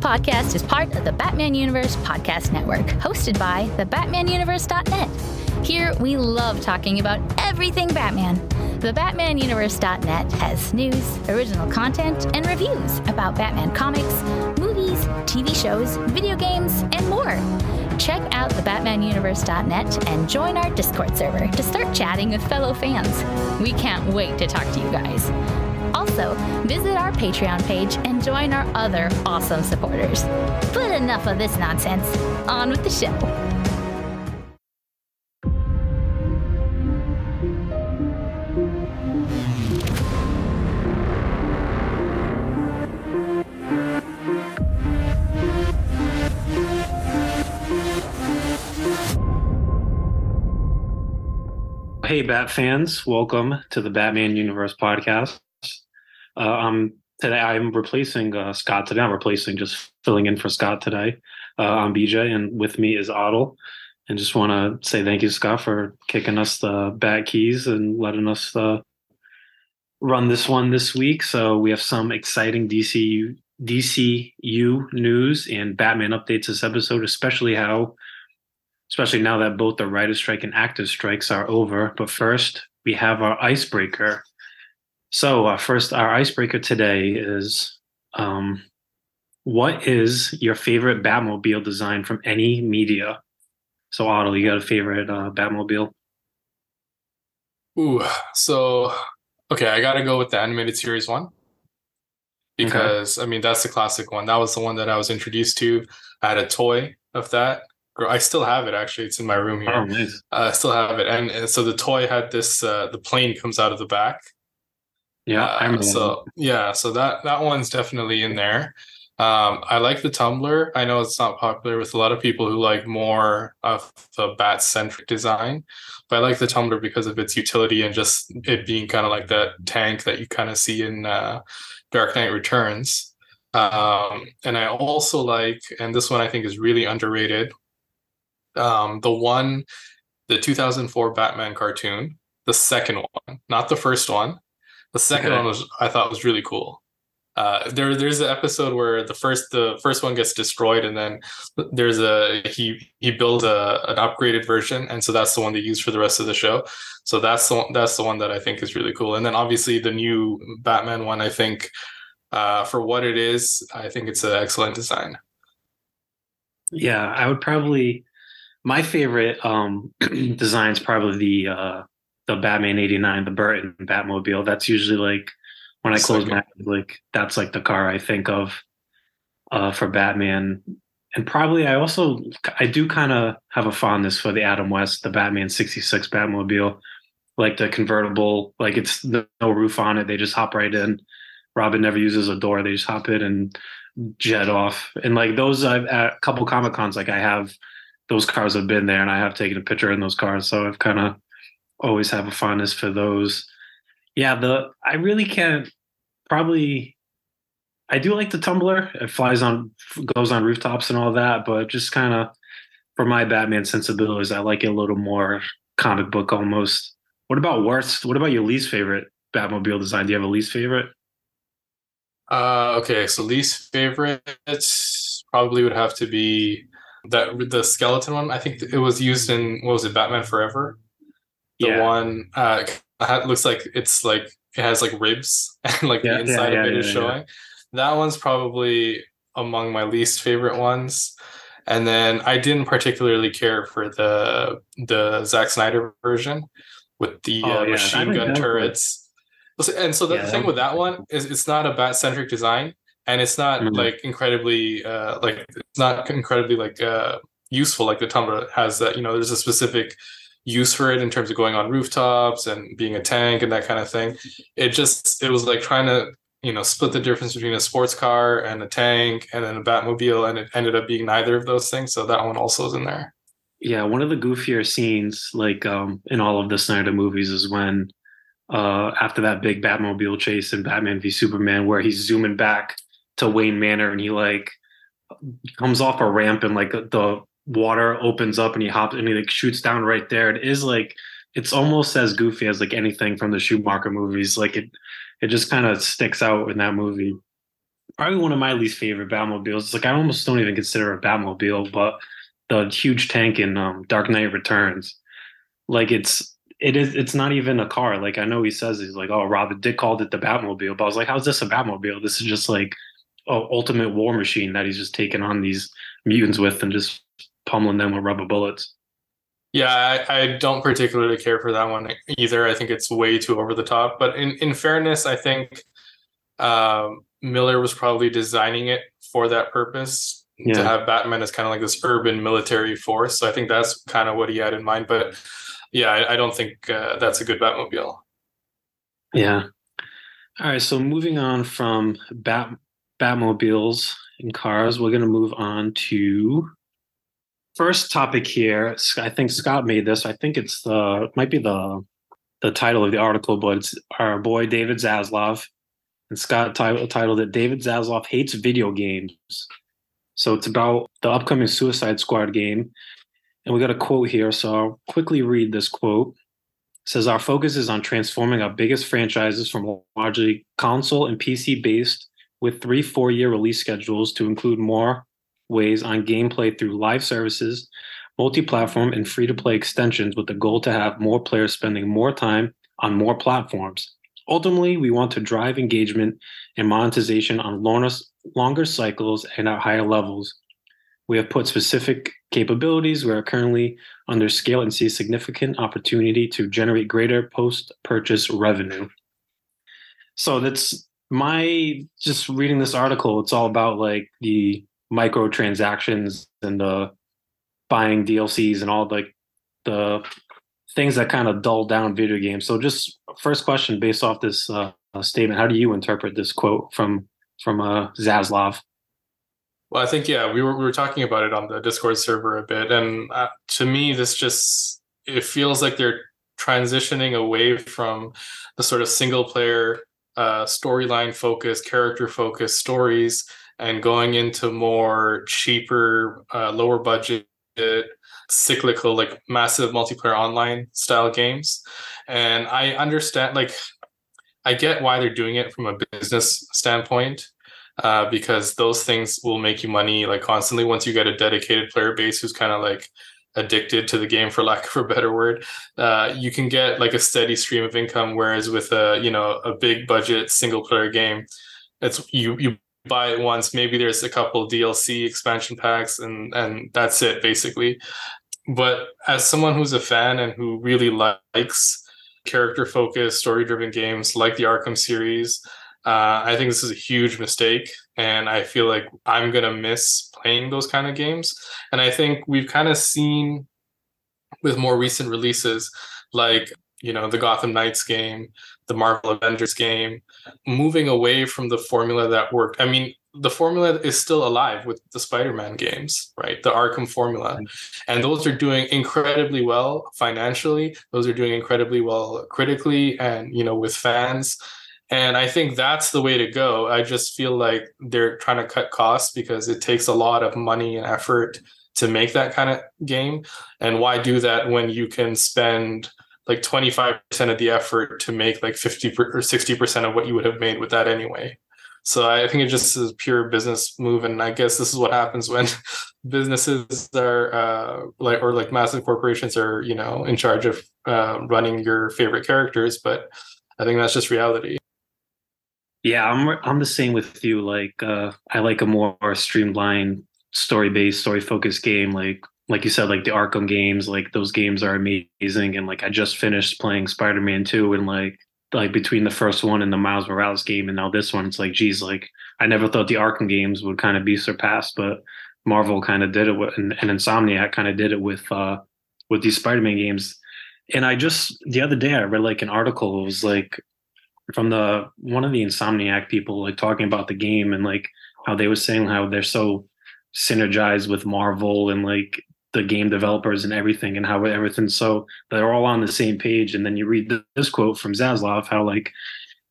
podcast is part of the Batman Universe Podcast Network, hosted by the BatmanUniverse.net. Here, we love talking about everything Batman. The BatmanUniverse.net has news, original content, and reviews about Batman comics, movies, TV shows, video games, and more. Check out the BatmanUniverse.net and join our Discord server to start chatting with fellow fans. We can't wait to talk to you guys. Also, visit our Patreon page and join our other awesome supporters. But enough of this nonsense. On with the show. Hey, Bat fans, welcome to the Batman Universe podcast. Uh, um, today I'm replacing uh, Scott today. I'm replacing just filling in for Scott today. Uh, I'm BJ, and with me is Adil. And just want to say thank you, Scott, for kicking us the bat keys and letting us uh, run this one this week. So we have some exciting DCU DCU news and Batman updates this episode, especially how especially now that both the writer strike and active strikes are over. But first, we have our icebreaker. So, uh, first, our icebreaker today is um, what is your favorite Batmobile design from any media? So, Adil, you got a favorite uh, Batmobile? Ooh, so okay, I gotta go with the animated series one because okay. I mean that's the classic one. That was the one that I was introduced to. I had a toy of that, I still have it actually. It's in my room here. Oh, nice. uh, I still have it, and, and, so the toy had this. Uh, the plane comes out of the back. Yeah, uh, so yeah, so that that one's definitely in there. Um, I like the tumbler. I know it's not popular with a lot of people who like more of the bat centric design, but I like the tumbler because of its utility and just it being kind of like that tank that you kind of see in uh, Dark Knight Returns. Um, and I also like, and this one I think is really underrated, um, the one, the 2004 Batman cartoon, the second one, not the first one. The second okay. one was I thought was really cool. Uh, there, there's an episode where the first the first one gets destroyed, and then there's a he he builds a an upgraded version, and so that's the one they use for the rest of the show. So that's the one, that's the one that I think is really cool. And then obviously the new Batman one, I think uh, for what it is, I think it's an excellent design. Yeah, I would probably my favorite um, design is probably the uh, the Batman '89, the Burton Batmobile. That's usually like when I close my eyes, like that's like the car I think of uh, for Batman. And probably I also I do kind of have a fondness for the Adam West, the Batman '66 Batmobile, like the convertible. Like it's no roof on it; they just hop right in. Robin never uses a door; they just hop in and jet off. And like those, I've at a couple comic cons, like I have those cars have been there and I have taken a picture in those cars. So I've kind of always have a fondness for those. Yeah, the I really can't probably I do like the tumbler. It flies on goes on rooftops and all that, but just kind of for my Batman sensibilities, I like it a little more comic book almost. What about worst? What about your least favorite Batmobile design? Do you have a least favorite? Uh okay, so least favorite probably would have to be that the skeleton one. I think it was used in what was it, Batman Forever? The yeah. one uh looks like it's like it has like ribs and like yeah, the inside yeah, of it is showing. That one's probably among my least favorite ones. And then I didn't particularly care for the the Zack Snyder version with the oh, uh, machine gun turrets. And so the thing with that one is it's not a bat centric design and it's not mm-hmm. like incredibly uh like it's not incredibly like uh useful like the tumbler has that you know there's a specific use for it in terms of going on rooftops and being a tank and that kind of thing. It just it was like trying to you know split the difference between a sports car and a tank and then a batmobile and it ended up being neither of those things so that one also is in there. Yeah one of the goofier scenes like um in all of the snyder movies is when uh after that big batmobile chase in batman v superman where he's zooming back to Wayne Manor and he like comes off a ramp and like the water opens up and he hops and he like shoots down right there. It is like it's almost as goofy as like anything from the Schumacher movies. Like it it just kind of sticks out in that movie. probably one of my least favorite Batmobiles. It's like I almost don't even consider a Batmobile, but the huge tank in um, Dark Knight Returns, like it's it is it's not even a car. Like I know he says he's like, oh, Robin Dick called it the Batmobile, but I was like, how's this a Batmobile? This is just like a ultimate war machine that he's just taking on these mutants with and just pummeling them with rubber bullets. Yeah, I, I, don't particularly care for that one either. I think it's way too over the top. But in, in fairness, I think um, Miller was probably designing it for that purpose yeah. to have Batman as kind of like this urban military force. So I think that's kind of what he had in mind. But yeah, I, I don't think uh, that's a good Batmobile. Yeah. All right. So moving on from Bat Batmobiles and cars, we're going to move on to first topic here. I think Scott made this. I think it's the might be the the title of the article, but it's our boy David Zaslav, and Scott t- titled it "David Zaslav hates video games." So it's about the upcoming Suicide Squad game, and we got a quote here. So I'll quickly read this quote. It says our focus is on transforming our biggest franchises from largely console and PC based with three four year release schedules to include more ways on gameplay through live services, multi platform, and free to play extensions with the goal to have more players spending more time on more platforms. Ultimately, we want to drive engagement and monetization on longer, cycles and at higher levels. We have put specific capabilities. We are currently under scale and see significant opportunity to generate greater post purchase revenue. So that's my just reading this article. It's all about like the microtransactions and the buying DLCs and all like the things that kind of dull down video games. So, just first question based off this uh, statement, how do you interpret this quote from from uh, Zaslav? Well, I think yeah, we were we were talking about it on the Discord server a bit, and uh, to me, this just it feels like they're transitioning away from the sort of single player uh, storyline focused, character focused stories and going into more cheaper, uh, lower budget, cyclical, like massive multiplayer online style games. And I understand, like, I get why they're doing it from a business standpoint. Uh, because those things will make you money like constantly once you get a dedicated player base who's kind of like addicted to the game for lack of a better word uh, you can get like a steady stream of income whereas with a you know a big budget single player game it's you you buy it once. Maybe there's a couple DLC expansion packs, and and that's it basically. But as someone who's a fan and who really likes character focused, story driven games like the Arkham series, uh, I think this is a huge mistake, and I feel like I'm gonna miss playing those kind of games. And I think we've kind of seen with more recent releases, like you know the Gotham Knights game, the Marvel Avengers game, moving away from the formula that worked. I mean, the formula is still alive with the Spider-Man games, right? The Arkham formula. And those are doing incredibly well financially. Those are doing incredibly well critically and, you know, with fans. And I think that's the way to go. I just feel like they're trying to cut costs because it takes a lot of money and effort to make that kind of game. And why do that when you can spend like 25% of the effort to make like 50 or 60% of what you would have made with that anyway. So I think it just is pure business move. And I guess this is what happens when businesses are uh, like, or like massive corporations are, you know, in charge of uh, running your favorite characters. But I think that's just reality. Yeah, I'm I'm the same with you. Like uh, I like a more streamlined, story based, story focused game. Like like you said, like the Arkham games, like those games are amazing. And like I just finished playing Spider Man 2 and like like between the first one and the Miles Morales game and now this one, it's like, geez, like I never thought the Arkham games would kind of be surpassed, but Marvel kind of did it with and, and Insomniac kind of did it with uh with these Spider Man games. And I just the other day I read like an article, it was like from the one of the Insomniac people like talking about the game and like how they were saying how they're so synergized with Marvel and like the game developers and everything and how everything's so they're all on the same page and then you read this quote from Zaslav how like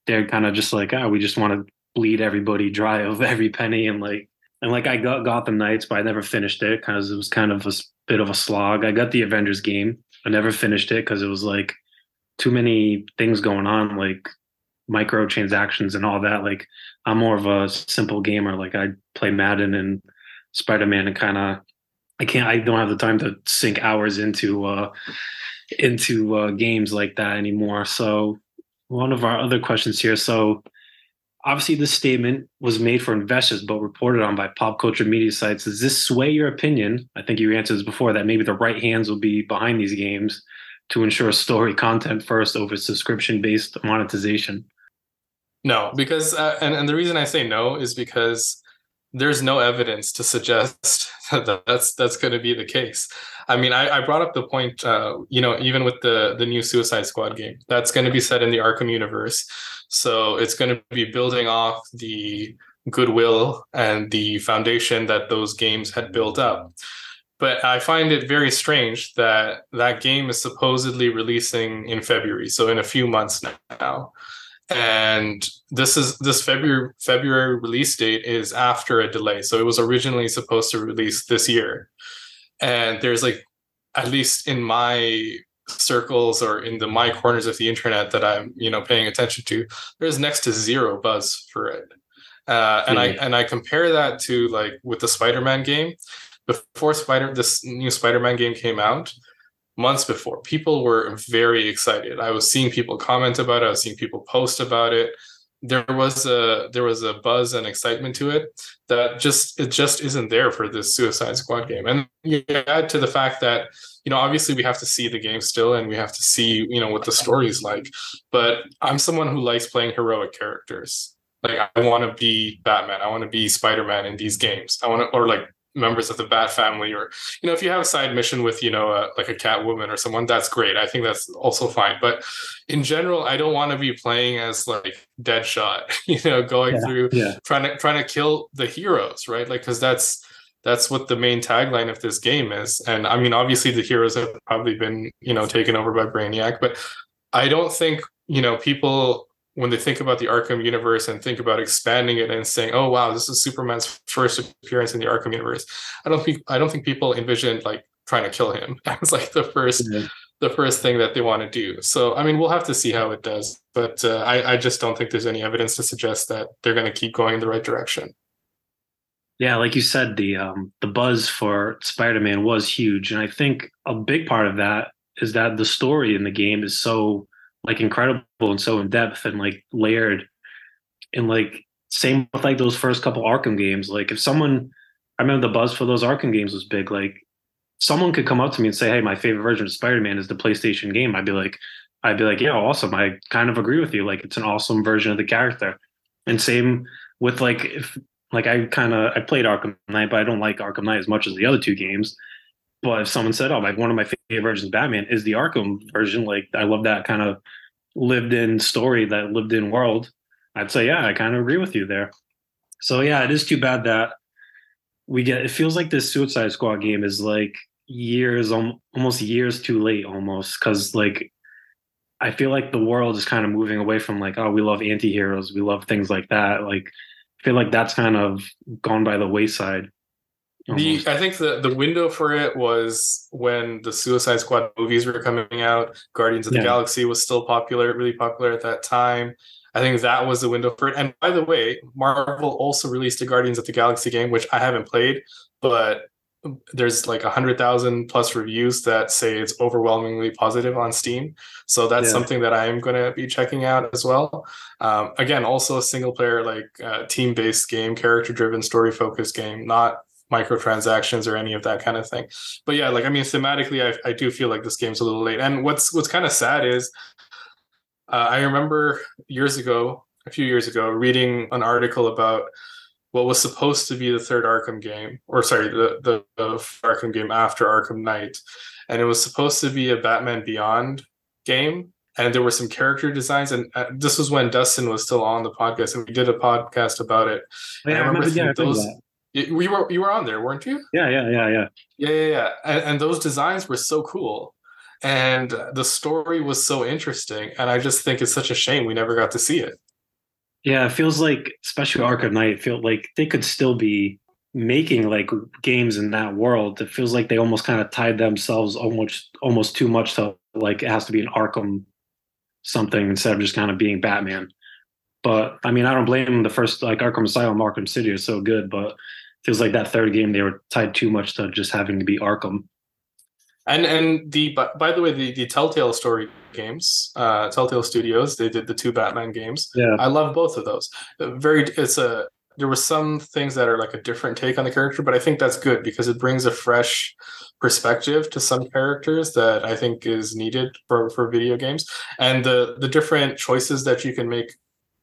they're kind of just like oh we just want to bleed everybody dry of every penny and like and like I got Gotham Knights but I never finished it because it was kind of a bit of a slog I got the Avengers game I never finished it because it was like too many things going on like microtransactions and all that. Like I'm more of a simple gamer. Like I play Madden and Spider Man and kind of I can't I don't have the time to sink hours into uh into uh games like that anymore. So one of our other questions here. So obviously this statement was made for investors but reported on by pop culture media sites. Does this sway your opinion? I think you answered this before that maybe the right hands will be behind these games to ensure story content first over subscription based monetization. No, because uh, and and the reason I say no is because there's no evidence to suggest that that's that's going to be the case. I mean, I, I brought up the point, uh, you know, even with the the new Suicide Squad game, that's going to be set in the Arkham universe, so it's going to be building off the goodwill and the foundation that those games had built up. But I find it very strange that that game is supposedly releasing in February, so in a few months now and this is this February February release date is after a delay. So it was originally supposed to release this year, and there's like at least in my circles or in the my corners of the internet that I'm you know paying attention to, there's next to zero buzz for it. Uh, and I and I compare that to like with the Spider-Man game. Before Spider this new Spider-Man game came out, months before. People were very excited. I was seeing people comment about it. I was seeing people post about it. There was a there was a buzz and excitement to it that just it just isn't there for this Suicide Squad game. And you add to the fact that you know obviously we have to see the game still and we have to see you know what the story's like. But I'm someone who likes playing heroic characters. Like I want to be Batman. I want to be Spider Man in these games. I want to or like members of the bat family or you know if you have a side mission with you know a, like a catwoman or someone that's great. I think that's also fine. But in general i don't want to be playing as like deadshot you know going yeah, through yeah. trying to trying to kill the heroes right? Like because that's that's what the main tagline of this game is. And i mean obviously the heroes have probably been you know taken over by brainiac but i don't think you know people when they think about the Arkham universe and think about expanding it and saying, "Oh wow, this is Superman's first appearance in the Arkham universe," I don't think I don't think people envisioned like trying to kill him as like the 1st mm-hmm. the first thing that they want to do. So I mean, we'll have to see how it does, but uh, I I just don't think there's any evidence to suggest that they're going to keep going in the right direction. Yeah, like you said, the um, the buzz for Spider-Man was huge, and I think a big part of that is that the story in the game is so like incredible and so in depth and like layered and like same with like those first couple Arkham games. Like if someone I remember the buzz for those Arkham games was big. Like someone could come up to me and say, Hey, my favorite version of Spider-Man is the PlayStation game. I'd be like, I'd be like, yeah, awesome. I kind of agree with you. Like it's an awesome version of the character. And same with like if like I kind of I played Arkham Knight, but I don't like Arkham Knight as much as the other two games. But if someone said, "Oh, like one of my favorite versions of Batman is the Arkham version," like I love that kind of lived in story, that lived in world, I'd say, yeah, I kind of agree with you there. So yeah, it is too bad that we get. It feels like this Suicide Squad game is like years, almost years too late, almost because like I feel like the world is kind of moving away from like, oh, we love anti-heroes, we love things like that. Like I feel like that's kind of gone by the wayside. The I think the the window for it was when the Suicide Squad movies were coming out. Guardians of the yeah. Galaxy was still popular, really popular at that time. I think that was the window for it. And by the way, Marvel also released a Guardians of the Galaxy game, which I haven't played, but there's like a hundred thousand plus reviews that say it's overwhelmingly positive on Steam. So that's yeah. something that I am going to be checking out as well. Um, again, also a single player, like uh, team based game, character driven, story focused game, not microtransactions or any of that kind of thing. But yeah, like I mean, thematically, I, I do feel like this game's a little late. And what's what's kind of sad is uh, I remember years ago, a few years ago, reading an article about what was supposed to be the third Arkham game, or sorry, the, the, the Arkham game after Arkham Knight, and it was supposed to be a Batman Beyond game. And there were some character designs, and uh, this was when Dustin was still on the podcast, and we did a podcast about it. Oh, yeah, I remember, I remember yeah, those. You were you were on there, weren't you? Yeah, yeah, yeah, yeah. Yeah, yeah, yeah. And, and those designs were so cool, and the story was so interesting. And I just think it's such a shame we never got to see it. Yeah, it feels like, especially Arkham Knight, it feel like they could still be making like games in that world. It feels like they almost kind of tied themselves almost almost too much to like it has to be an Arkham something instead of just kind of being Batman. But I mean, I don't blame them. The first like Arkham Asylum, Arkham City are so good, but feels like that third game they were tied too much to just having to be Arkham. And and the by, by the way, the, the Telltale story games, uh, Telltale Studios, they did the two Batman games. Yeah, I love both of those. Very, it's a there were some things that are like a different take on the character, but I think that's good because it brings a fresh perspective to some characters that I think is needed for for video games, and the the different choices that you can make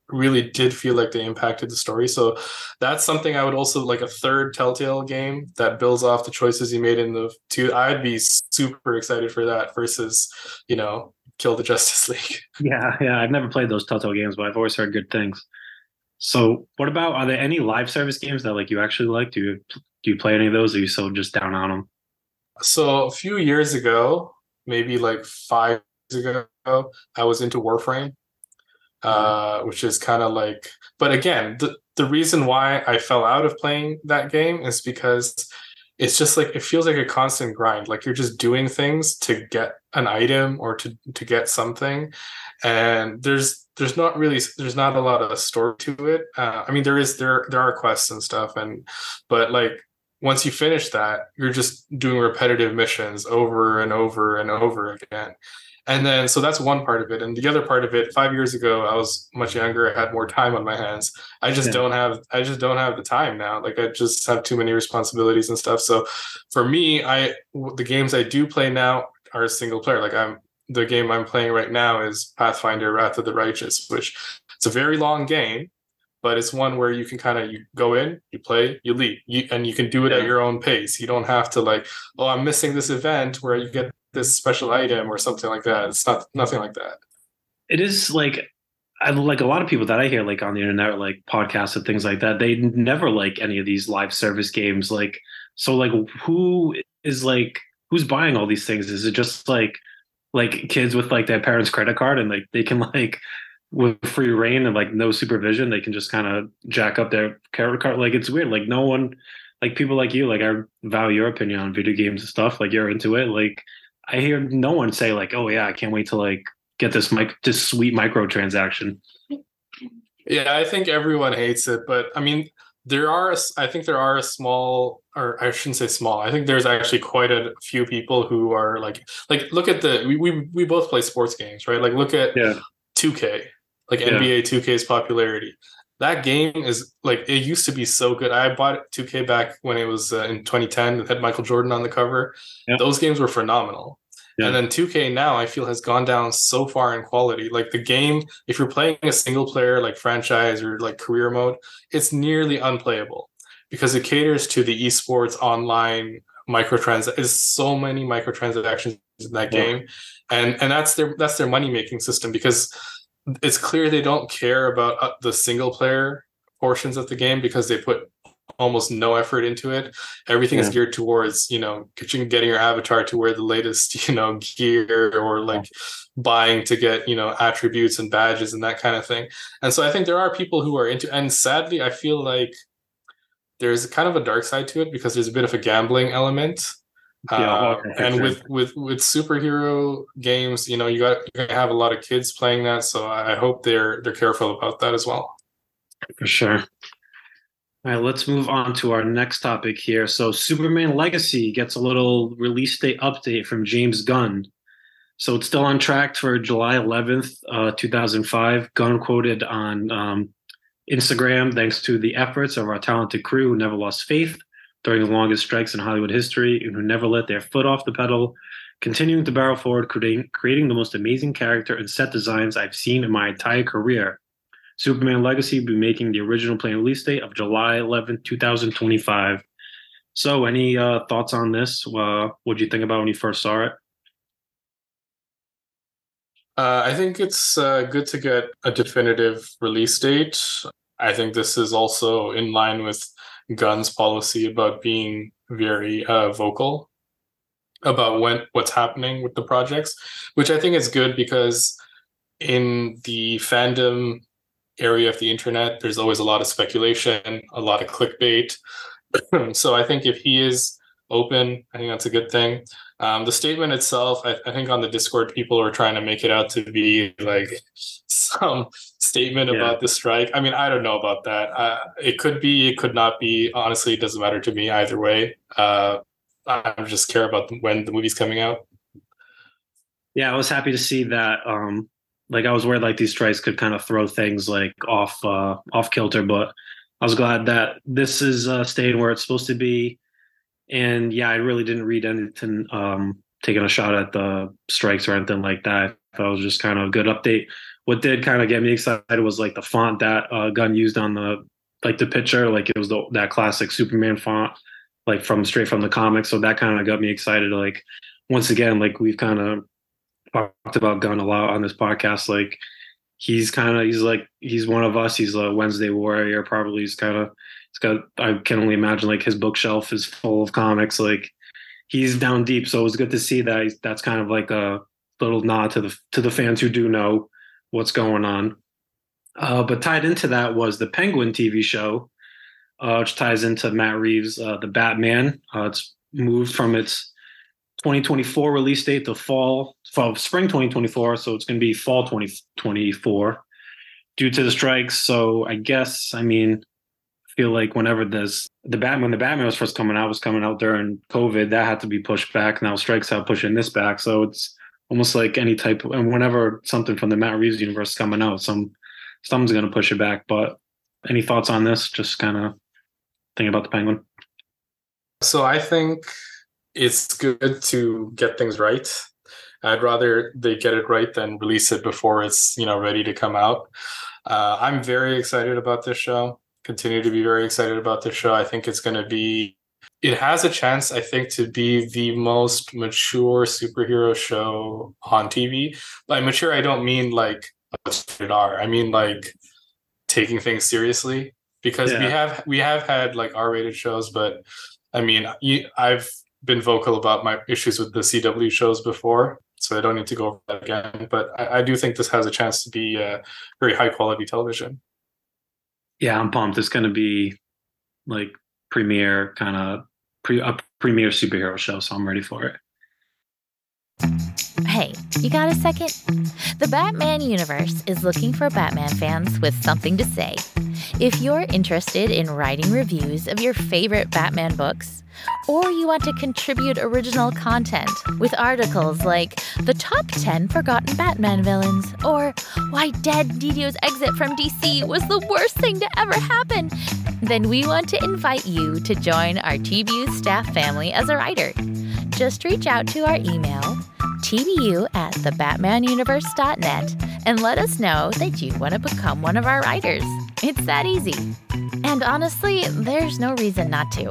really did feel like they impacted the story. So that's something I would also like a third Telltale game that builds off the choices you made in the two. I'd be super excited for that versus, you know, kill the Justice League. Yeah, yeah. I've never played those Telltale games, but I've always heard good things. So what about are there any live service games that like you actually like? Do you do you play any of those or are you so just down on them? So a few years ago, maybe like five years ago, I was into Warframe uh, which is kind of like. But again, the the reason why I fell out of playing that game is because it's just like it feels like a constant grind. Like you're just doing things to get an item or to to get something, and there's there's not really there's not a lot of story to it. Uh, I mean, there is there there are quests and stuff, and but like once you finish that, you're just doing repetitive missions over and over and over again and then so that's one part of it. And the other part of it five years ago i was much younger i had more time on my hands. I just yeah. don't have i just don't have the time now. Like i just have too many responsibilities and stuff. So for me i the games i do play now are single player. Like i'm the game i'm playing right now is pathfinder wrath of the righteous which it's a very long game but it's one where you can kind of you go in you play you leave. You, and you can do it yeah. at your own pace. You don't have to like oh i'm missing this event where you get this special item or something like that. It's not nothing like that. It is like I like a lot of people that I hear like on the internet, like podcasts and things like that. They never like any of these live service games. Like, so like who is like who's buying all these things? Is it just like like kids with like their parents' credit card and like they can like with free reign and like no supervision, they can just kind of jack up their credit card. Like it's weird. Like no one, like people like you, like I value your opinion on video games and stuff. Like you're into it. Like I hear no one say like, "Oh yeah, I can't wait to like get this mic this sweet microtransaction." Yeah, I think everyone hates it, but I mean, there are I think there are a small or I shouldn't say small. I think there's actually quite a few people who are like like look at the we we, we both play sports games, right? Like look at yeah. 2K, like yeah. NBA 2K's popularity. That game is like it used to be so good. I bought 2K back when it was uh, in 2010. It had Michael Jordan on the cover. Yep. Those games were phenomenal. Yeah. And then 2K now I feel has gone down so far in quality. Like the game, if you're playing a single player like franchise or like career mode, it's nearly unplayable because it caters to the esports online microtrans. Is so many microtransactions in that yeah. game, and and that's their that's their money making system because it's clear they don't care about uh, the single player portions of the game because they put almost no effort into it. Everything yeah. is geared towards, you know, getting your avatar to wear the latest, you know, gear or like buying to get, you know, attributes and badges and that kind of thing. And so I think there are people who are into and sadly I feel like there's kind of a dark side to it because there's a bit of a gambling element. Yeah, uh, and with with with superhero games, you know, you got you're gonna have a lot of kids playing that, so I hope they're they're careful about that as well. For sure. All right, let's move on to our next topic here. So, Superman Legacy gets a little release date update from James Gunn. So, it's still on track for July 11th, uh, 2005. Gunn quoted on um, Instagram thanks to the efforts of our talented crew who never lost faith during the longest strikes in Hollywood history and who never let their foot off the pedal, continuing to barrel forward, creating, creating the most amazing character and set designs I've seen in my entire career. Superman Legacy will be making the original planned release date of July 11th, 2025. So, any uh, thoughts on this? Uh, what did you think about when you first saw it? Uh, I think it's uh, good to get a definitive release date. I think this is also in line with Gunn's policy about being very uh, vocal about when what's happening with the projects, which I think is good because in the fandom area of the internet. There's always a lot of speculation, a lot of clickbait. so I think if he is open, I think that's a good thing. Um, the statement itself, I, I, think on the Discord, people are trying to make it out to be like some statement yeah. about the strike. I mean, I don't know about that. Uh, it could be, it could not be. Honestly, it doesn't matter to me either way. Uh, I just care about when the movie's coming out. Yeah, I was happy to see that. Um, like I was worried like these strikes could kind of throw things like off uh, off kilter, but I was glad that this is uh, staying where it's supposed to be. And yeah, I really didn't read anything um, taking a shot at the strikes or anything like that. That was just kind of a good update. What did kind of get me excited was like the font that uh, used on the like the picture, like it was the, that classic Superman font, like from straight from the comics. So that kind of got me excited. Like once again, like we've kind of talked about Gunn a lot on this podcast. Like he's kind of he's like he's one of us. He's a Wednesday warrior. Probably he's kind of he's got. I can only imagine like his bookshelf is full of comics. Like he's down deep. So it was good to see that. That's kind of like a little nod to the to the fans who do know what's going on. Uh, but tied into that was the Penguin TV show, uh, which ties into Matt Reeves' uh, The Batman. Uh, it's moved from its 2024 release date to fall, fall spring 2024. So it's going to be fall 2024 due to the strikes. So I guess, I mean, feel like whenever this, the Batman, when the Batman was first coming out, was coming out during COVID, that had to be pushed back. Now strikes are pushing this back. So it's almost like any type of, and whenever something from the Matt Reeves universe is coming out, some, someone's going to push it back. But any thoughts on this? Just kind of thinking about the Penguin. So I think it's good to get things right. I'd rather they get it right than release it before it's you know ready to come out. Uh, I'm very excited about this show. Continue to be very excited about this show. I think it's going to be. It has a chance, I think, to be the most mature superhero show on TV. By mature, I don't mean like rated R. I mean like taking things seriously because yeah. we have we have had like R-rated shows, but I mean, I've been vocal about my issues with the CW shows before, so I don't need to go over that again. But I, I do think this has a chance to be uh, very high quality television. Yeah, I'm pumped. It's going to be like premiere kind of pre a premiere superhero show, so I'm ready for it. Hey, you got a second? The Batman universe is looking for Batman fans with something to say. If you're interested in writing reviews of your favorite Batman books, or you want to contribute original content with articles like The Top 10 Forgotten Batman Villains or Why Dan DiDio's exit from DC was the worst thing to ever happen, then we want to invite you to join our TBU staff family as a writer. Just reach out to our email, tbu at thebatmanuniverse.net, and let us know that you want to become one of our writers. It's that easy. And honestly, there's no reason not to.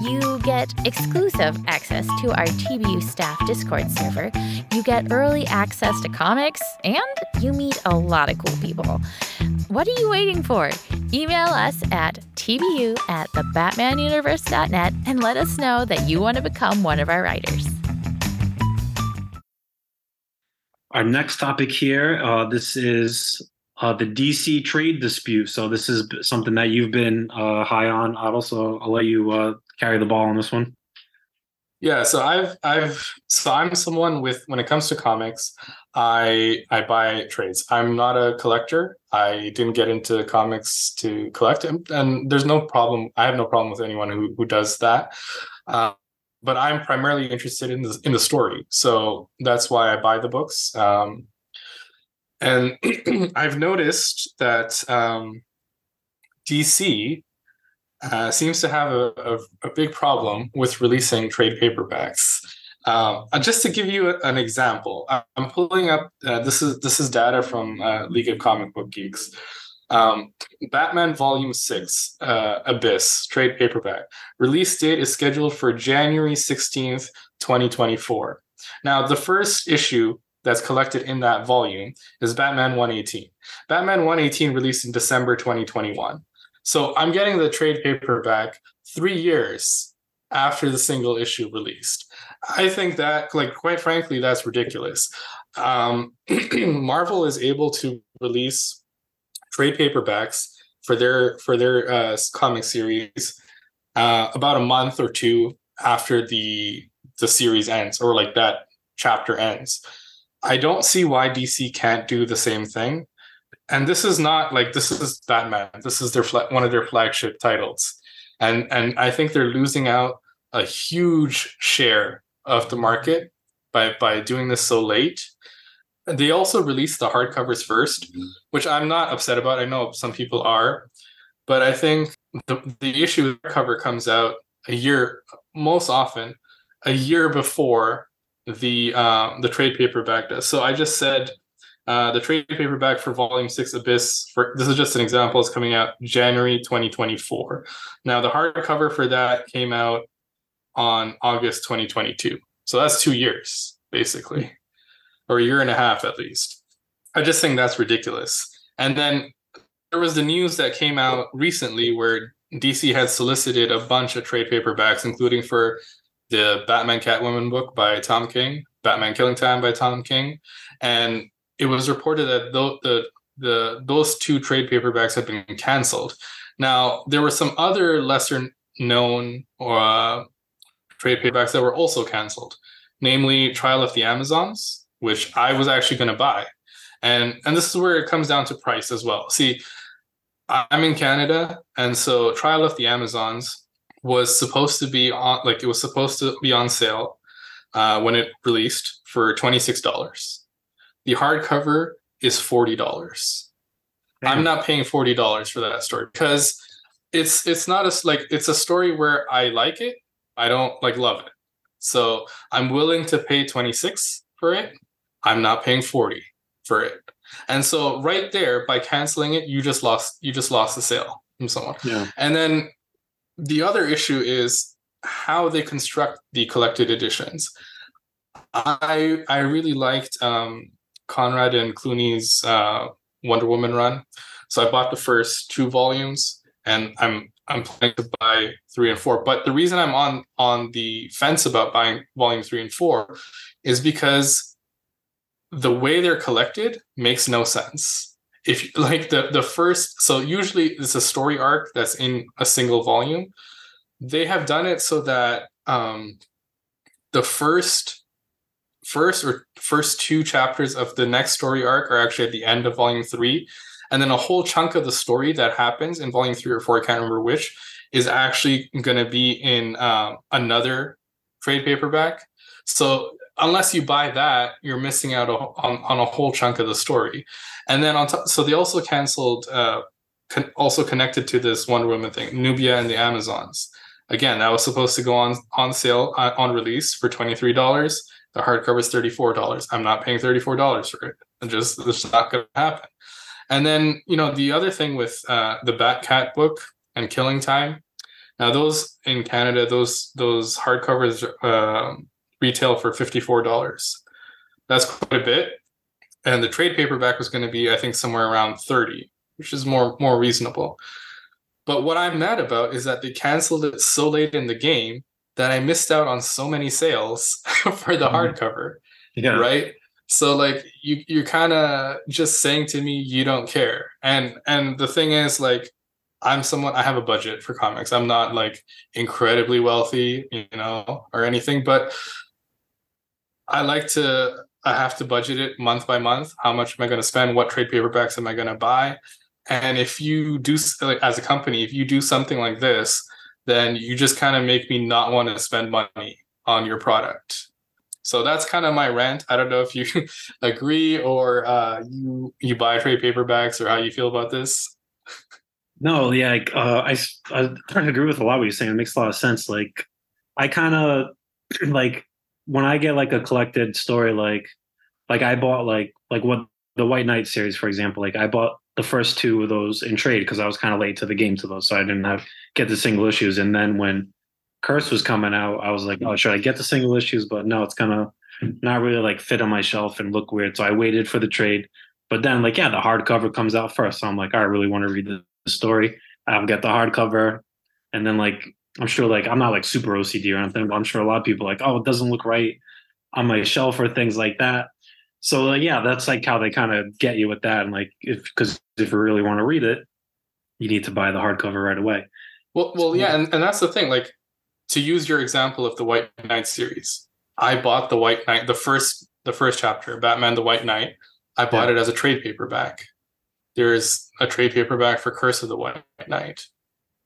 You get exclusive access to our TBU staff Discord server, you get early access to comics, and you meet a lot of cool people. What are you waiting for? Email us at tbu at thebatmanuniverse.net and let us know that you want to become one of our writers. Our next topic here, uh, this is uh, the DC trade dispute. So this is something that you've been uh, high on, Adil. So I'll let you uh, carry the ball on this one. Yeah, so I've I've so I'm someone with when it comes to comics, I I buy trades. I'm not a collector. I didn't get into comics to collect, and, and there's no problem. I have no problem with anyone who who does that. Uh, but I'm primarily interested in the in the story, so that's why I buy the books. Um, and I've noticed that um, DC uh, seems to have a, a, a, big problem with releasing trade paperbacks. Um, uh, just to give you an example, I'm pulling up. Uh, this is this is data from uh, League of Comic Book Geeks. Um, Batman Volume Six, uh, Abyss trade paperback release date is scheduled for January 16th, 2024. Now, the first issue that's collected in that volume is Batman 118. Batman 118 released in December 2021. So I'm getting the trade paperback three years after the single issue released. I think that, like, quite frankly, that's ridiculous. Um, Marvel is able to release trade paperbacks for their for their uh, comic series uh, about a month or two after the the series ends, or like that chapter ends. I don't see why DC can't do the same thing. and this is not like this is Batman. This is their one of their flagship titles, and and I think they're losing out a huge share of the market by by doing this so late. They also released the hardcovers 1st mm-hmm. which I'm not upset about. I know some people are, but I think the the issue cover comes out a year most often a year before the um, the trade paperback does. So I just said uh, the trade paperback for Volume Six Abyss. For this is just an example. is coming out January 2024. Now the hardcover for that came out on August 2022. So that's two years basically, or a year and a half at least. I just think that's ridiculous. And then there was the news that came out recently where DC had solicited a bunch of trade paperbacks, including for the Batman Catwoman book by Tom King, Batman Killing Time by Tom King, and it was reported that the, the, the those two trade paperbacks had been canceled. Now there were some other lesser known uh, trade paperbacks that were also canceled, namely Trial of the Amazons, which I was actually going to buy, and and this is where it comes down to price as well. See, I'm in Canada, and so Trial of the Amazons was supposed to be on like it was supposed to be on sale uh, when it released for twenty six dollars. The hardcover is forty dollars. I'm not paying forty dollars for that story because it's it's not a like it's a story where I like it. I don't like love it. So I'm willing to pay 26 for it. I'm not paying 40 for it. And so right there, by canceling it, you just lost you just lost the sale from someone. Yeah. And then the other issue is how they construct the collected editions. I I really liked um, Conrad and Cloonan's uh, Wonder Woman run, so I bought the first two volumes, and I'm I'm planning to buy three and four. But the reason I'm on on the fence about buying volume three and four is because the way they're collected makes no sense if like the the first so usually it's a story arc that's in a single volume. They have done it so that um the first first or first two chapters of the next story arc are actually at the end of volume three. And then a whole chunk of the story that happens in volume three or four i can't remember which is actually going to be in um, another trade paperback. So unless you buy that, you're missing out on, on a whole chunk of the story. And then on top, so they also canceled, uh, con- also connected to this Wonder Woman thing, Nubia and the Amazons. Again, that was supposed to go on on sale uh, on release for twenty three dollars. The hardcover is thirty four dollars. I'm not paying thirty four dollars for it. And just it's not going to happen. And then you know the other thing with uh, the Batcat book and Killing Time. Now those in Canada, those those hardcovers uh, retail for $54. That's quite a bit. And the trade paperback was going to be, I think, somewhere around 30, which is more more reasonable. But what I'm mad about is that they canceled it so late in the game that I missed out on so many sales for the mm-hmm. hardcover. Yeah. Right. So like you you're kind of just saying to me you don't care. And and the thing is like I'm someone I have a budget for comics. I'm not like incredibly wealthy, you know, or anything, but I like to I have to budget it month by month. How much am I going to spend? What trade paperbacks am I going to buy? And if you do like as a company, if you do something like this, then you just kind of make me not want to spend money on your product. So that's kind of my rant. I don't know if you agree or uh, you you buy trade paperbacks or how you feel about this. No, yeah, uh, I I kind of agree with a lot of what you're saying. It makes a lot of sense. Like I kind of like when I get like a collected story, like like I bought like like what the White Knight series, for example, like I bought the first two of those in trade because I was kind of late to the game to those, so I didn't have get the single issues. And then when Curse was coming out, I was like, oh, should I get the single issues? But no, it's gonna not really like fit on my shelf and look weird. So I waited for the trade. But then like yeah, the hardcover comes out first. So I'm like, I really want to read the story. I'll get the hardcover. And then like I'm sure like I'm not like super OCD or anything, but I'm sure a lot of people like, oh, it doesn't look right on my shelf or things like that. So uh, yeah, that's like how they kind of get you with that. And like if because if you really want to read it, you need to buy the hardcover right away. Well, well, yeah, and, and that's the thing. Like to use your example of the White Knight series, I bought the White Knight, the first the first chapter, Batman the White Knight. I bought yeah. it as a trade paperback. there's a trade paperback for Curse of the White Knight.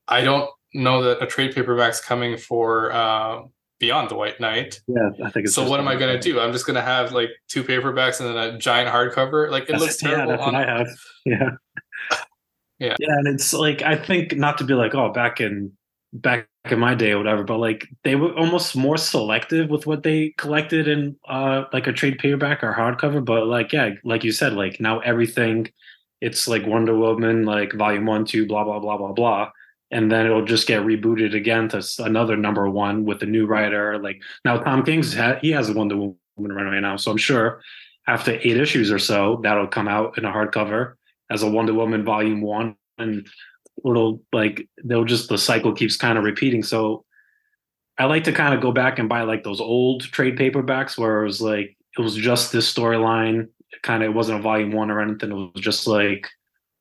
I don't know that a trade paperback's coming for uh, Beyond the White Knight. Yeah, I think. so what am I gonna do? I'm just gonna have like two paperbacks and then a giant hardcover. Like it that's, looks terrible. Yeah, that's what I have. Yeah. Yeah. Yeah, and it's like I think not to be like, oh, back in back in my day or whatever, but like they were almost more selective with what they collected in uh like a trade paperback or hardcover. But like yeah, like you said, like now everything it's like Wonder Woman, like volume one, two, blah, blah, blah, blah, blah. And then it'll just get rebooted again to another number one with a new writer. Like now, Tom King's ha- he has a Wonder Woman run right now, so I'm sure after eight issues or so, that'll come out in a hardcover as a Wonder Woman volume one, and it'll like they'll just the cycle keeps kind of repeating. So I like to kind of go back and buy like those old trade paperbacks where it was like it was just this storyline. Kind of it wasn't a volume one or anything. It was just like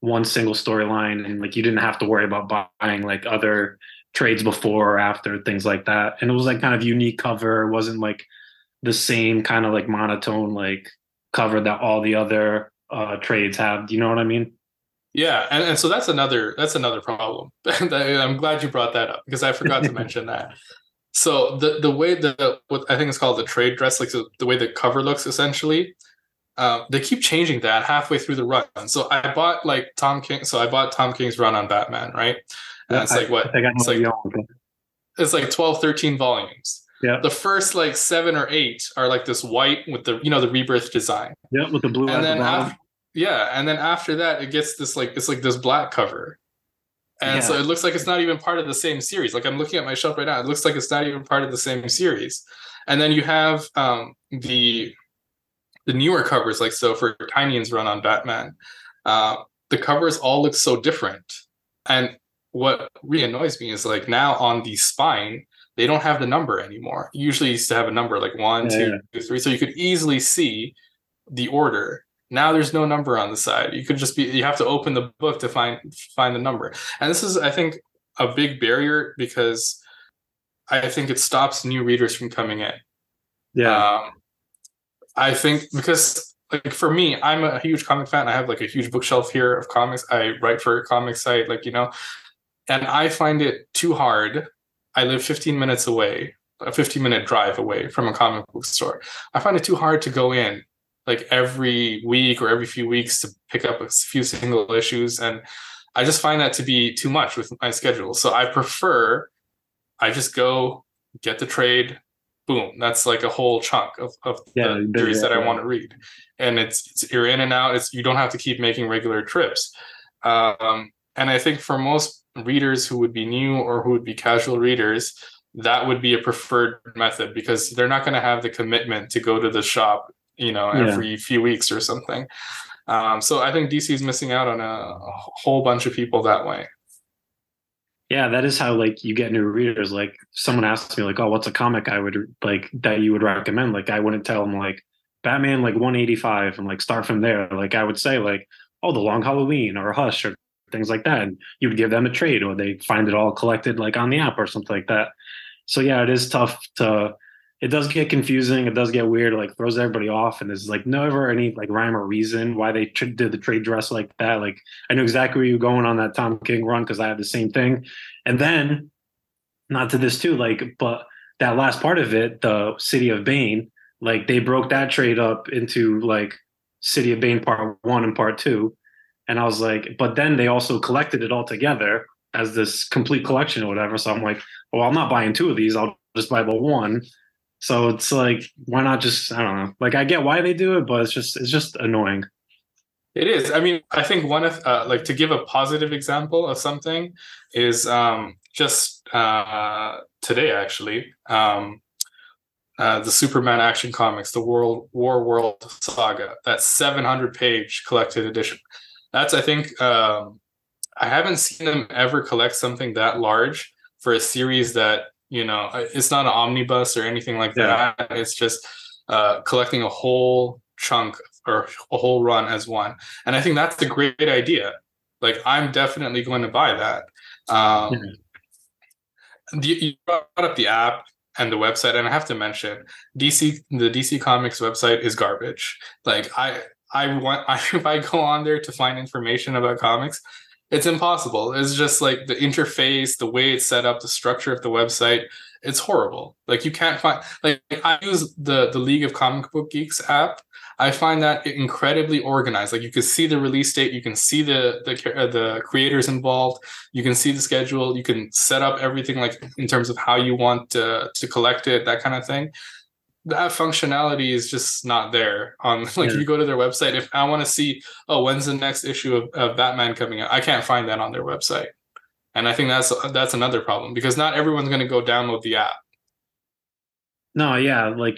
one single storyline, and like you didn't have to worry about buying like other trades before or after things like that. And it was like kind of unique cover. It wasn't like the same kind of like monotone like cover that all the other uh, trades have. Do you know what I mean? Yeah, and, and so that's another that's another problem. I'm glad you brought that up because I forgot to mention that. So the the way that what I think it's called the trade dress, like the way the cover looks, essentially, um, they keep changing that halfway through the run. So I bought like Tom King. So I bought Tom King's run on Batman, right? And yeah, it's like what? It's like, it's like 12, 13 volumes. Yeah. The first like seven or eight are like this white with the you know the rebirth design. Yeah, with the blue. And then after, yeah, and then after that it gets this like it's like this black cover. And yeah. so it looks like it's not even part of the same series. Like I'm looking at my shelf right now, it looks like it's not even part of the same series. And then you have um, the the newer covers, like so for Tynion's run on Batman, uh, the covers all look so different. And what really annoys me is like now on the spine, they don't have the number anymore. Usually used to have a number like one, yeah, two, yeah. three, so you could easily see the order. Now there's no number on the side. You could just be you have to open the book to find find the number. And this is I think a big barrier because I think it stops new readers from coming in. Yeah. Um, I think because like for me, I'm a huge comic fan. I have like a huge bookshelf here of comics. I write for a comic site, like you know, and I find it too hard. I live 15 minutes away, a 15 minute drive away from a comic book store. I find it too hard to go in like every week or every few weeks to pick up a few single issues and I just find that to be too much with my schedule. So I prefer I just go get the trade, boom, that's like a whole chunk of, of yeah, the series that I want to read. And it's, it's, you're in and out. It's you don't have to keep making regular trips. Um, and I think for most readers who would be new or who would be casual readers, that would be a preferred method because they're not going to have the commitment to go to the shop, you know, every yeah. few weeks or something. Um, so I think DC is missing out on a, a whole bunch of people that way yeah that is how like you get new readers. Like someone asks me like oh what's a comic i would like that you would recommend? Like i wouldn't tell them like batman like 185 and like start from there. Like i would say like oh the long halloween or hush or things like that and you would give them a trade or they find it all collected like on the app or something like that. So yeah it is tough to it does get confusing. It does get weird. Like throws everybody off, and there's like never any like rhyme or reason why they did the trade dress like that. Like I knew exactly where you were going on that Tom King run because I had the same thing. And then, not to this too, like but that last part of it, the City of Bane, like they broke that trade up into like City of Bane Part One and Part Two, and I was like, but then they also collected it all together as this complete collection or whatever. So I'm like, well, I'm not buying two of these. I'll just buy the one so it's like, why not just I don't know. Like I get why they do it, but it's just it's just annoying. It is. I mean, I think one of uh, like to give a positive example of something is um, just uh, today actually. Um, uh, the Superman Action Comics, the World War World Saga, that 700 page collected edition. That's I think um, I haven't seen them ever collect something that large for a series that you know it's not an omnibus or anything like yeah. that. It's just uh, collecting a whole chunk or a whole run as one. And i think that's a great idea. Like i'm definitely going to buy that. Um, mm-hmm. the, you brought up the app and the website and i have to mention dc the dc comics website is garbage. Like i I want I, if I go on there to find information about comics, it's impossible. It's just like the interface, the way it's set up, the structure of the website. It's horrible. Like you can't find like I use the the League of Comic Book Geeks app. I find that incredibly organized. Like you can see the release date, you can see the the uh, the creators involved, you can see the schedule, you can set up everything like in terms of how you want to, to collect it, that kind of thing that functionality is just not there on like yeah. you go to their website if i want to see oh when's the next issue of, of batman coming out i can't find that on their website. And i think that's that's another problem because not everyone's going to go download the app. No yeah like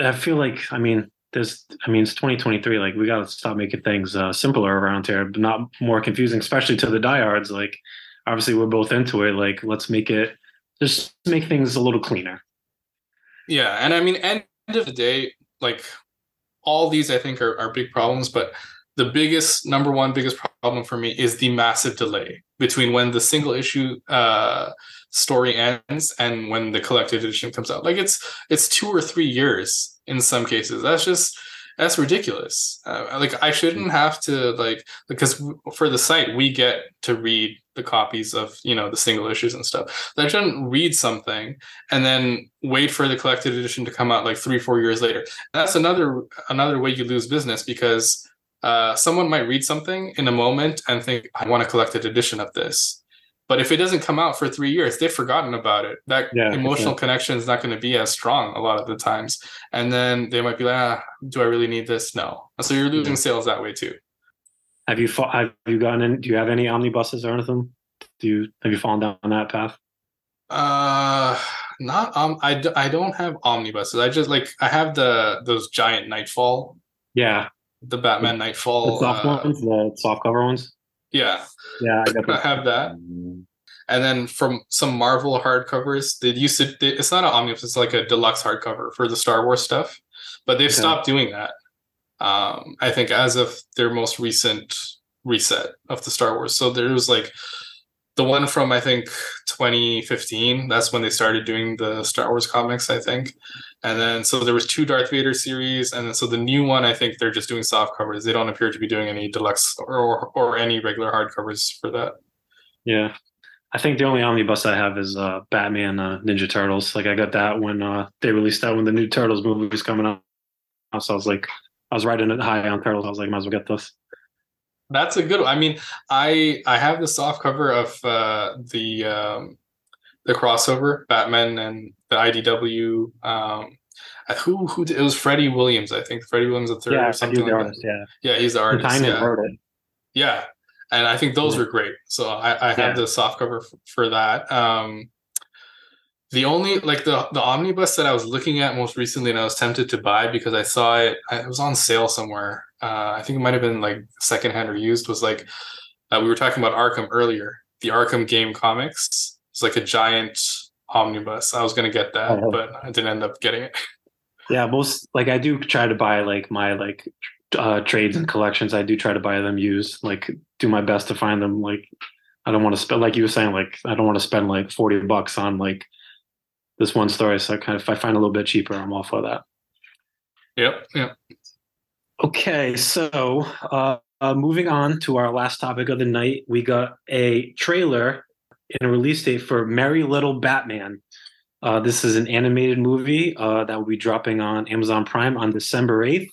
i feel like i mean there's i mean it's 2023 like we got to stop making things uh, simpler around here but not more confusing especially to the diehards like obviously we're both into it like let's make it just make things a little cleaner yeah, and I mean, end of the day, like all these, I think are, are big problems, but the biggest number one biggest problem for me is the massive delay between when the single issue uh, story ends and when the collected edition comes out. Like it's it's two or three years in some cases. That's just that's ridiculous. Uh, like I shouldn't have to like because for the site we get to read the copies of you know the single issues and stuff. I shouldn't read something and then wait for the collected edition to come out like three four years later. That's another another way you lose business because uh, someone might read something in a moment and think I want a collected edition of this but if it doesn't come out for three years, they've forgotten about it. That yeah, emotional connection is not going to be as strong a lot of the times. And then they might be like, ah, do I really need this? No. So you're losing yeah. sales that way too. Have you have you gotten in? Do you have any omnibuses or anything? Do you have you fallen down that path? Uh, not um. I, d- I don't have omnibuses. I just like I have the those giant Knightfall. Yeah. The Batman the, Knightfall. The soft uh, ones, the soft cover ones. Yeah. Yeah, I, I have that. And then from some Marvel hardcovers, they used to. They, it's not an omnibus; it's like a deluxe hardcover for the Star Wars stuff. But they've okay. stopped doing that. Um, I think as of their most recent reset of the Star Wars. So there was like the one from I think 2015. That's when they started doing the Star Wars comics, I think. And then so there was two Darth Vader series, and then so the new one, I think they're just doing soft covers. They don't appear to be doing any deluxe or or, any regular hardcovers for that. Yeah. I think the only omnibus I have is uh, Batman uh, Ninja Turtles. Like I got that when uh, they released that when the new Turtles movie was coming out. So I was like, I was riding it high on Turtles. I was like, might as well get this. That's a good one. I mean, I I have the soft cover of uh, the um, the crossover Batman and the IDW. Um, who who it was Freddie Williams, I think Freddie Williams the third yeah, or something. Like artist, yeah, yeah, he's the artist. Yeah. yeah, and I think those yeah. were great. So I, I have yeah. the soft cover f- for that. Um, the only like the the omnibus that I was looking at most recently, and I was tempted to buy because I saw it. It was on sale somewhere. Uh, I think it might have been like secondhand or used. Was like uh, we were talking about Arkham earlier. The Arkham game comics. It's like a giant omnibus. I was gonna get that, uh-huh. but I didn't end up getting it. Yeah, most like I do try to buy like my like uh, trades and collections. I do try to buy them used. Like do my best to find them. Like I don't want to spend like you were saying. Like I don't want to spend like forty bucks on like this one story. So I kind of if I find a little bit cheaper, I'm all for that. Yep. Yep. Okay, so uh, uh, moving on to our last topic of the night, we got a trailer and a release date for Merry Little Batman. Uh, this is an animated movie uh, that will be dropping on Amazon Prime on December 8th.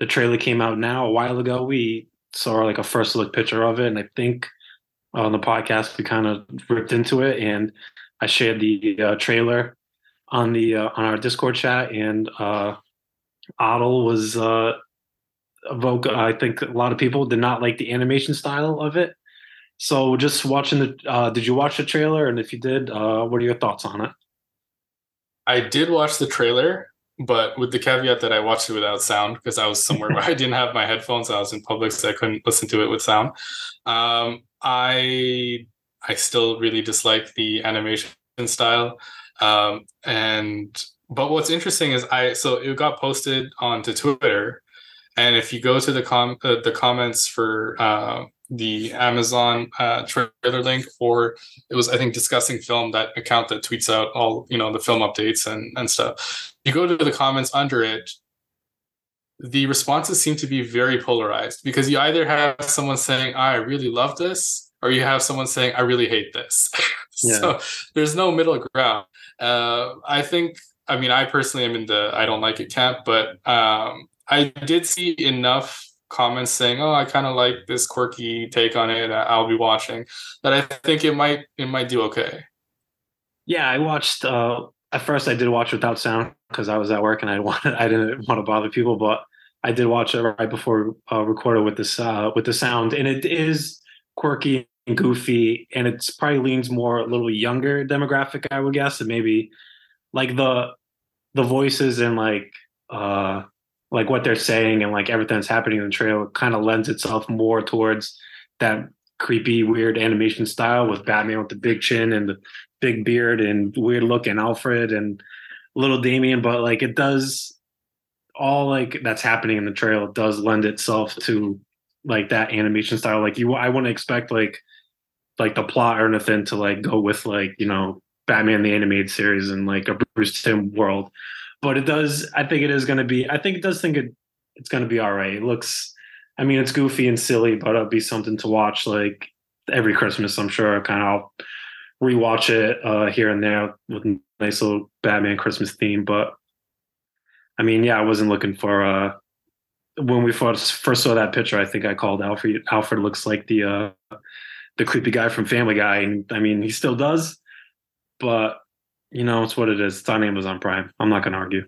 The trailer came out now a while ago. We saw like a first look picture of it, and I think on the podcast we kind of ripped into it. And I shared the uh, trailer on the uh, on our Discord chat, and uh, was uh, vocal. I think a lot of people did not like the animation style of it. So, just watching the, uh, did you watch the trailer? And if you did, uh, what are your thoughts on it? I did watch the trailer, but with the caveat that I watched it without sound because I was somewhere where I didn't have my headphones. I was in public, so I couldn't listen to it with sound. Um, I I still really dislike the animation style. Um, and but what's interesting is I so it got posted onto Twitter, and if you go to the com uh, the comments for uh, the Amazon uh, trailer link, or it was I think discussing film that account that tweets out all you know the film updates and and stuff. You go to the comments under it. the responses seem to be very polarized because you either have someone saying, I really love this, or you have someone saying, I really hate this. yeah. So there's no middle ground. Uh, I think, I mean, I personally am in the I don't like it camp, but um, I did see enough comments saying, "Oh, I kind of like this quirky take on it. I'll be watching." That I think it might it might do okay. Yeah, I watched. Uh, at first, I did watch without sound because I was at work and I wanted I didn't want to bother people, but I did watch it right before uh, recorded with this uh, with the sound, and it is quirky and goofy, and it's probably leans more a little younger demographic, I would guess, and maybe like the the voices and like uh like what they're saying and like everything that's happening in the trailer kind of lends itself more towards that creepy, weird animation style with Batman with the big chin and the big beard and weird looking Alfred and little Damian. But like it does all like that's happening in the trail does lend itself to like that animation style. Like you, I wouldn't expect like like the plot or anything to like go with like you know Batman the animated series and like a Bruce Timm world but it does. I think it is going to be. I think it does think it it's going to be all right. It looks. I mean, it's goofy and silly, but it'll be something to watch like every Christmas. I'm sure. I Kind of rewatch it uh, here and there with a nice little Batman Christmas theme. But I mean, yeah, I wasn't looking for. uh when we first first saw that picture, I think I called Alfred. Alfred looks like the uh, the creepy guy from Family Guy, and I mean, he still does. But you know, it's what it is. It's on Amazon Prime. I'm not going to argue.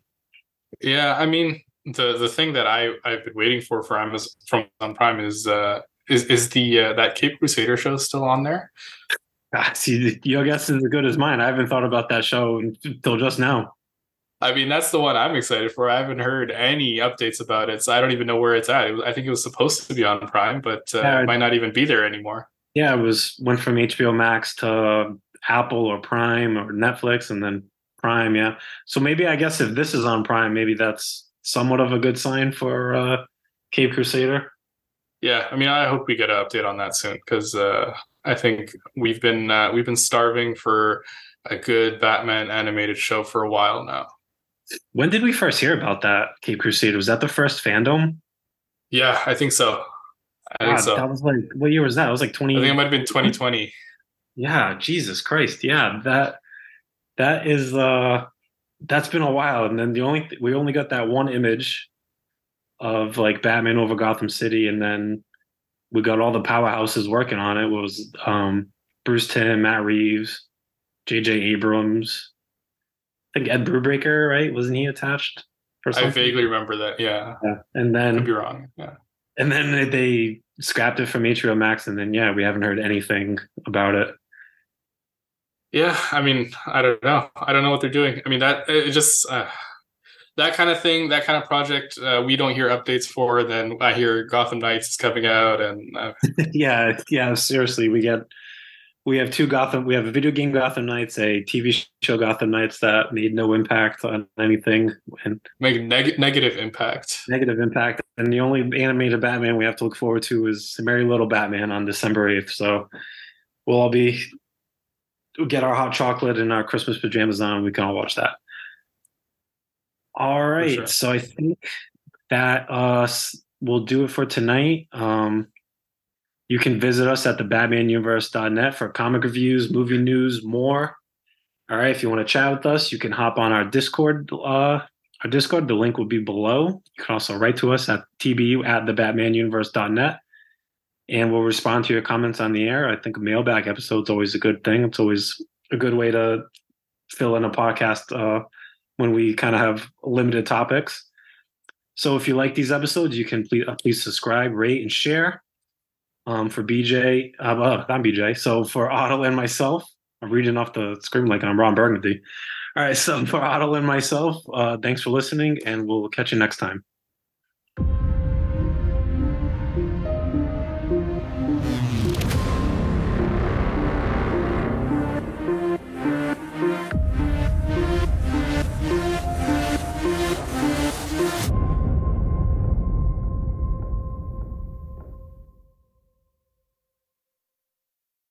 Yeah, I mean, the the thing that I I've been waiting for for Amazon from Amazon Prime is uh is is the uh, that Caped Crusader show still on there? Ah, see, your guess is as good as mine. I haven't thought about that show until just now. I mean, that's the one I'm excited for. I haven't heard any updates about it, so I don't even know where it's at. I think it was supposed to be on Prime, but uh, yeah, it might not even be there anymore. Yeah, it was went from HBO Max to Apple or Prime or Netflix and then Prime, yeah. So maybe I guess if this is on Prime, maybe that's somewhat of a good sign for uh, Caped Crusader. Yeah, I mean, I hope we get an update on that soon because uh, I think we've been uh, we've been starving for a good Batman animated show for a while now. When did we first hear about that Cape Crusade? Was that the first FanDome? Yeah, I think so. I God, think so. That was like what year was that? It was like twenty. I think it might have been twenty twenty. Yeah, Jesus Christ. Yeah, that that is uh that's been a while. And then the only we only got that one image of like Batman over Gotham City, and then we got all the powerhouses working on it. it was um Bruce Timm, Matt Reeves, J.J. Abrams. I think Ed Brubaker, right? Wasn't he attached? I vaguely remember that. Yeah. yeah. And then could be wrong. Yeah. And then they scrapped it from HBO Max, and then yeah, we haven't heard anything about it. Yeah, I mean, I don't know. I don't know what they're doing. I mean, that it just uh, that kind of thing, that kind of project, uh, we don't hear updates for. Then I hear Gotham Knights is coming out, and uh... yeah, yeah. Seriously, we get we have two Gotham. We have a video game Gotham Knights, a TV show Gotham Knights that made no impact on anything, and make neg- negative impact. Negative impact, and the only animated Batman we have to look forward to is Merry Little Batman on December eighth. So we'll all be get our hot chocolate and our Christmas pajamas on. We can all watch that. All right. Sure. So I think that uh, will do it for tonight. Um, you can visit us at the batmanuniverse.net for comic reviews, movie news, more. All right. If you want to chat with us, you can hop on our Discord. Uh, our Discord, the link will be below. You can also write to us at tbu at the batmanuniverse.net and we'll respond to your comments on the air. I think a mailbag episode is always a good thing. It's always a good way to fill in a podcast uh, when we kind of have limited topics. So if you like these episodes, you can please, uh, please subscribe, rate, and share. Um, for BJ, uh, uh, not BJ. So for Adil and myself, I'm reading off the screen like I'm Ron Burgundy. All right, so for Adil and myself, uh, thanks for listening, and we'll catch you next time.